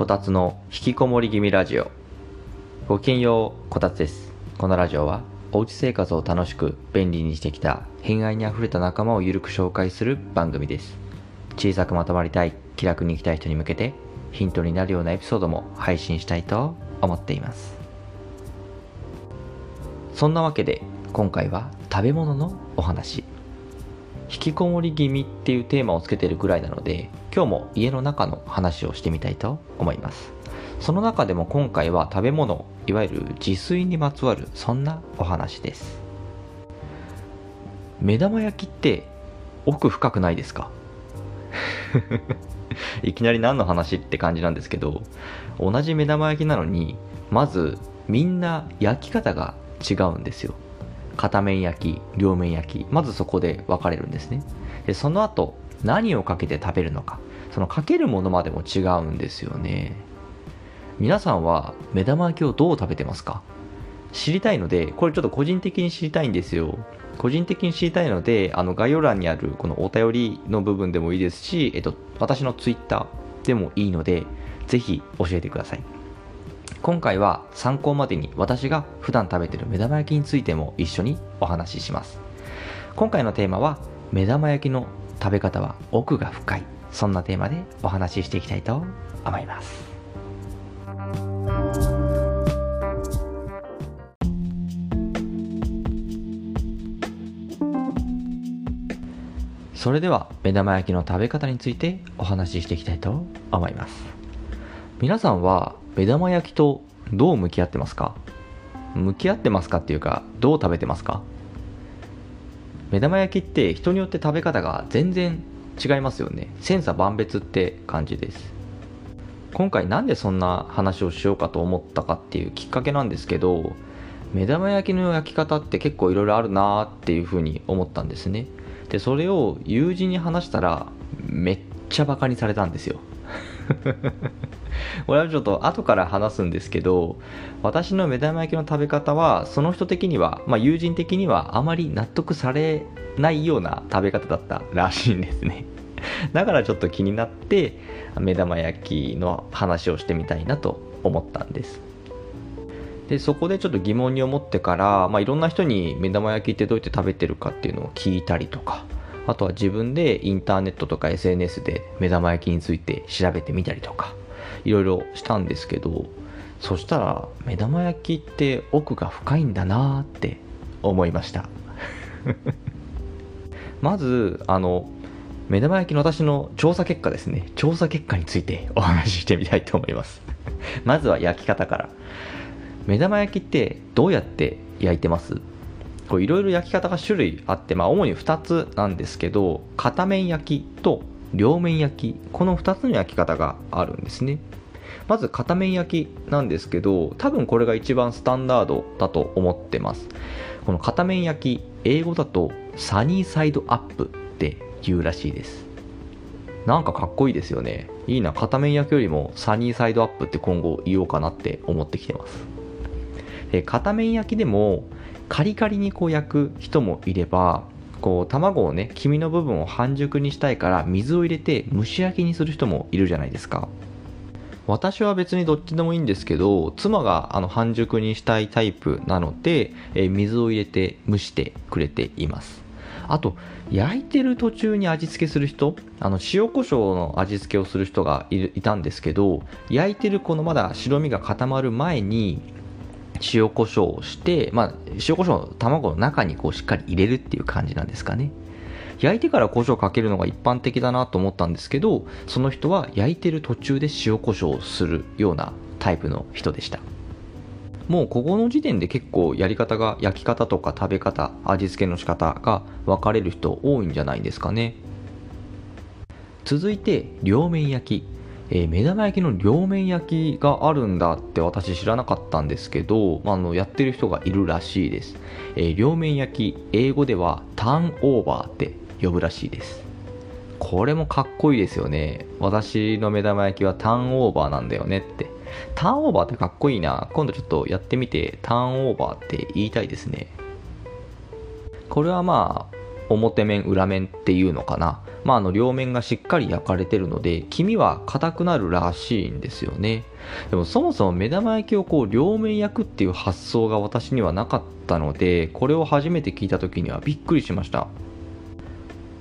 こたつの引きこもり気味ラジオ。ごきげんようこたつです。このラジオはおうち生活を楽しく便利にしてきた偏愛にあふれた仲間をゆるく紹介する番組です。小さくまとまりたい気楽に生きたい人に向けてヒントになるようなエピソードも配信したいと思っています。そんなわけで今回は食べ物のお話。引きこもり気味っていうテーマをつけてるぐらいなので今日も家の中の話をしてみたいと思います。その中でも今回は食べ物いわゆる自炊にまつわるそんなお話です。目玉焼きって奥深くないですか？いきなり何の話って感じなんですけど同じ目玉焼きなのにまずみんな焼き方が違うんですよ。片面焼き両面焼きまずそこで分かれるんですね。でその後何をかけて食べるのか。そのかけるものまでも違うんですよね。皆さんは目玉焼きをどう食べてますか？知りたいのでこれちょっと個人的に知りたいんですよ。個人的に知りたいのであの概要欄にあるこのお便りの部分でもいいですし、えっと、私の Twitter でもいいのでぜひ教えてください。今回は参考までに私が普段食べてる目玉焼きについても一緒にお話しします。今回のテーマは目玉焼きの食べ方は奥が深い。そんなテーマでお話ししていきたいと思います。それでは目玉焼きの食べ方についてお話ししていきたいと思います。皆さんは目玉焼きとどう向き合ってますか？向き合ってますかっていうかどう食べてますか？目玉焼きって人によって食べ方が全然違いますよね。千差万別って感じです。今回なんでそんな話をしようかと思ったかっていうきっかけなんですけど目玉焼きの焼き方って結構いろいろあるなーっていうふうに思ったんですね。でそれを友人に話したらめっちゃバカにされたんですよ。これはちょっと後から話すんですけど私の目玉焼きの食べ方はその人的には、まあ、友人的にはあまり納得されないような食べ方だったらしいんですね。だからちょっと気になって目玉焼きの話をしてみたいなと思ったんです。でそこでちょっと疑問に思ってから、まあ、いろんな人に目玉焼きってどうやって食べてるかっていうのを聞いたりとかあとは自分でインターネットとか SNS で目玉焼きについて調べてみたりとかいろいろしたんですけどそしたら目玉焼きって奥が深いんだなって思いました。まずあの目玉焼きの私の調査結果ですね。調査結果についてお話ししてみたいと思います。まずは焼き方から。目玉焼きってどうやって焼いてます？いろいろ焼き方が種類あって、まあ、主に2つなんですけど片面焼きと両面焼きこの2つの焼き方があるんですね。まず片面焼きなんですけど多分これが一番スタンダードだと思ってます。この片面焼き英語だとサニーサイドアップって言うらしいです。なんかかっこいいですよね。いいな。片面焼きよりもサニーサイドアップって今後言おうかなって思ってきてます。片面焼きでもカリカリにこう焼く人もいればこう卵をね黄身の部分を半熟にしたいから水を入れて蒸し焼きにする人もいるじゃないですか。私は別にどっちでもいいんですけど妻があの半熟にしたいタイプなので、え水を入れて蒸してくれています。あと焼いてる途中に味付けする人あの塩コショウの味付けをする人がいたんですけど焼いてるこのまだ白身が固まる前に塩コショウをして、まあ、塩コショウの卵の中にこうしっかり入れるっていう感じなんですかね。焼いてから胡椒かけるのが一般的だなと思ったんですけど、その人は焼いてる途中で塩コショウをするようなタイプの人でした。もうここの時点で結構やり方が焼き方とか食べ方味付けの仕方が分かれる人多いんじゃないですかね続いて両面焼きえー、目玉焼きの両面焼きがあるんだって私知らなかったんですけど、まあ、のやってる人がいるらしいです、えー、両面焼き英語ではターンオーバーって呼ぶらしいです。これもかっこいいですよね。私の目玉焼きはターンオーバーなんだよねって。ターンオーバーってかっこいいな。今度ちょっとやってみてターンオーバーって言いたいですね。これはまあ表面裏面っていうのかな。まあ、あの両面がしっかり焼かれてるので黄身は硬くなるらしいんですよね。でもそもそも目玉焼きをこう両面焼くっていう発想が私にはなかったのでこれを初めて聞いた時にはびっくりしました。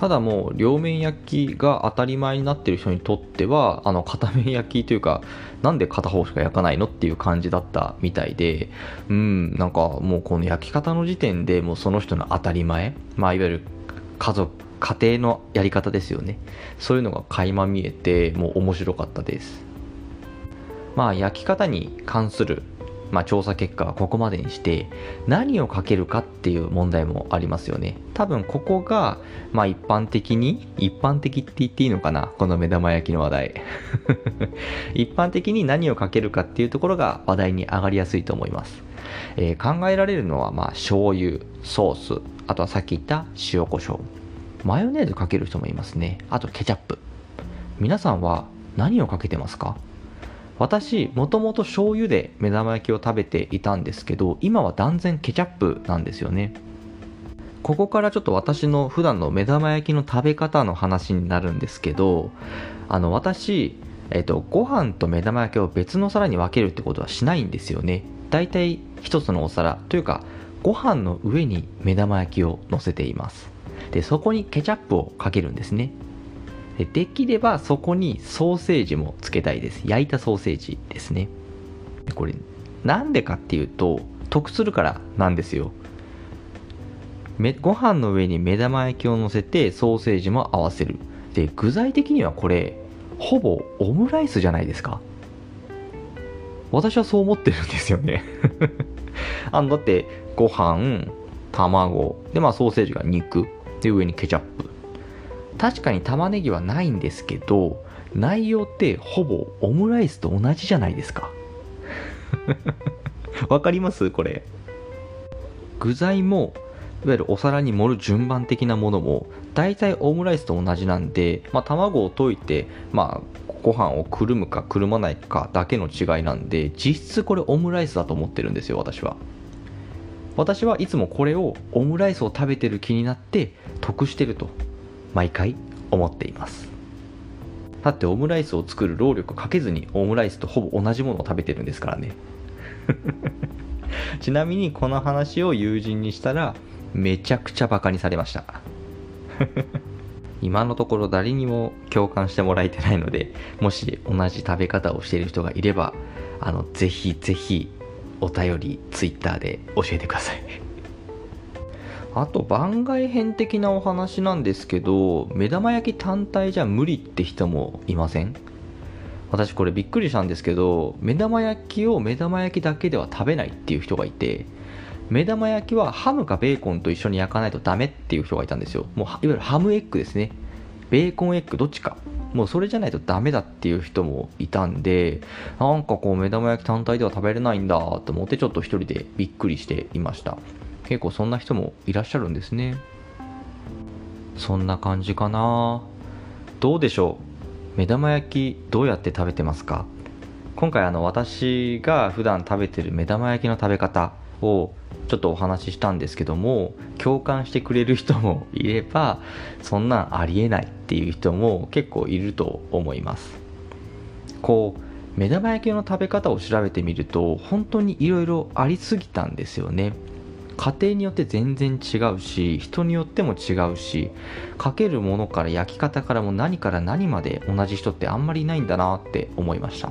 ただもう両面焼きが当たり前になってる人にとってはあの片面焼きというかなんで片方しか焼かないのっていう感じだったみたいでうんなんかもうこの焼き方の時点でもうその人の当たり前まあいわゆる家族家庭のやり方ですよね。そういうのが垣間見えてもう面白かったです。まあ焼き方に関するまあ、調査結果はここまでにして何をかけるかっていう問題もありますよね。多分ここが、まあ、一般的に一般的って言っていいのかな？この目玉焼きの話題。一般的に何をかけるかっていうところが話題に上がりやすいと思います、えー、考えられるのはまあ醤油ソースあとはさっき言った塩コショウ。マヨネーズかける人もいますねあとケチャップ皆さんは何をかけてますか？私もともと醤油で目玉焼きを食べていたんですけど今は断然ケチャップなんですよねここからちょっと私の普段の目玉焼きの食べ方の話になるんですけどあの私えっと、ご飯と目玉焼きを別の皿に分けるってことはしないんですよね。だいたい一つのお皿というか、ご飯の上に目玉焼きを乗せています。で、そこにケチャップをかけるんですね。でできればそこにソーセージもつけたいです。焼いたソーセージですね。これなんでかっていうと得するからなんですよ。ご飯の上に目玉焼きを乗せてソーセージも合わせる。で具材的にはこれほぼオムライスじゃないですか。私はそう思ってるんですよね。あのだってご飯卵でまあソーセージが肉。で上にケチャップ。確かに玉ねぎはないんですけど内容ってほぼオムライスと同じじゃないですか。わかります？これ。具材もいわゆるお皿に盛る順番的なものも大体オムライスと同じなんで、まあ、卵を溶いて、まあ、ご飯をくるむかくるまないかだけの違いなんで実質これオムライスだと思ってるんですよ私は私はいつもこれをオムライスを食べてる気になって得してると毎回思っています。だってオムライスを作る労力かけずにオムライスとほぼ同じものを食べてるんですからね。ちなみにこの話を友人にしたらめちゃくちゃバカにされました。今のところ誰にも共感してもらえてないのでもし同じ食べ方をしている人がいればあのぜひぜひお便り Twitter で教えてください。あと番外編的なお話なんですけど目玉焼き単体じゃ無理って人もいません？私これびっくりしたんですけど目玉焼きを目玉焼きだけでは食べないっていう人がいて目玉焼きはハムかベーコンと一緒に焼かないとダメっていう人がいたんですよ。もういわゆるハムエッグですね。ベーコンエッグどっちか。もうそれじゃないとダメだっていう人もいたんでなんかこう目玉焼き単体では食べれないんだと思ってちょっと一人でびっくりしていました。結構そんな人もいらっしゃるんですね。そんな感じかな。どうでしょう。目玉焼きどうやって食べてますか。今回あの私が普段食べてる目玉焼きの食べ方。をちょっとお話ししたんですけども共感してくれる人もいればそんなんありえないっていう人も結構いると思います。こう目玉焼きの食べ方を調べてみると本当にいろいろありすぎたんですよね。家庭によって全然違うし人によっても違うしかけるものから焼き方からも何から何まで同じ人ってあんまりいないんだなって思いました。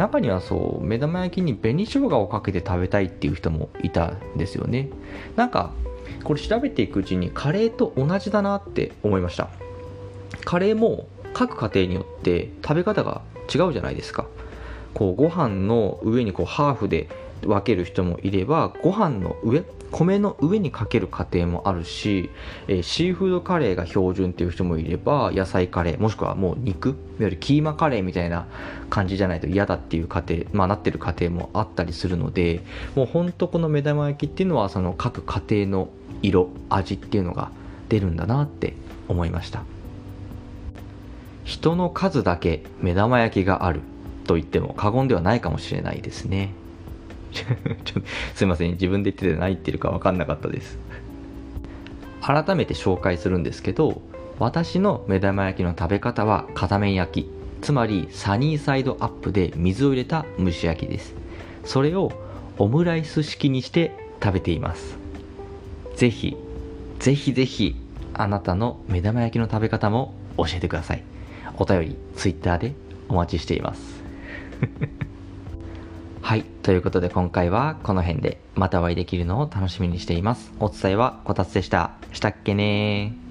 中にはそう目玉焼きに紅生姜をかけて食べたいっていう人もいたんですよね。なんかこれ調べていくうちにカレーと同じだなって思いました。カレーも各家庭によって食べ方が違うじゃないですか。こうご飯の上にこうハーフで分ける人もいればご飯の上米の上にかける家庭もあるし、えー、シーフードカレーが標準っていう人もいれば野菜カレーもしくはもう肉いわゆるキーマカレーみたいな感じじゃないと嫌だっていう家庭まあなってる家庭もあったりするのでもうほんとこの目玉焼きっていうのはその各家庭の色味っていうのが出るんだなって思いました。人の数だけ目玉焼きがあると言っても過言ではないかもしれないですね。すいません。自分で言ってて何言ってるか分かんなかったです。改めて紹介するんですけど私の目玉焼きの食べ方は片面焼き。つまりサニーサイドアップで水を入れた蒸し焼きです。それをオムライス式にして食べています。ぜひぜひぜひあなたの目玉焼きの食べ方も教えてください。お便り Twitter でお待ちしています。ということで今回はこの辺でまたお会いできるのを楽しみにしています。お伝えはこたつでした。したっけねー。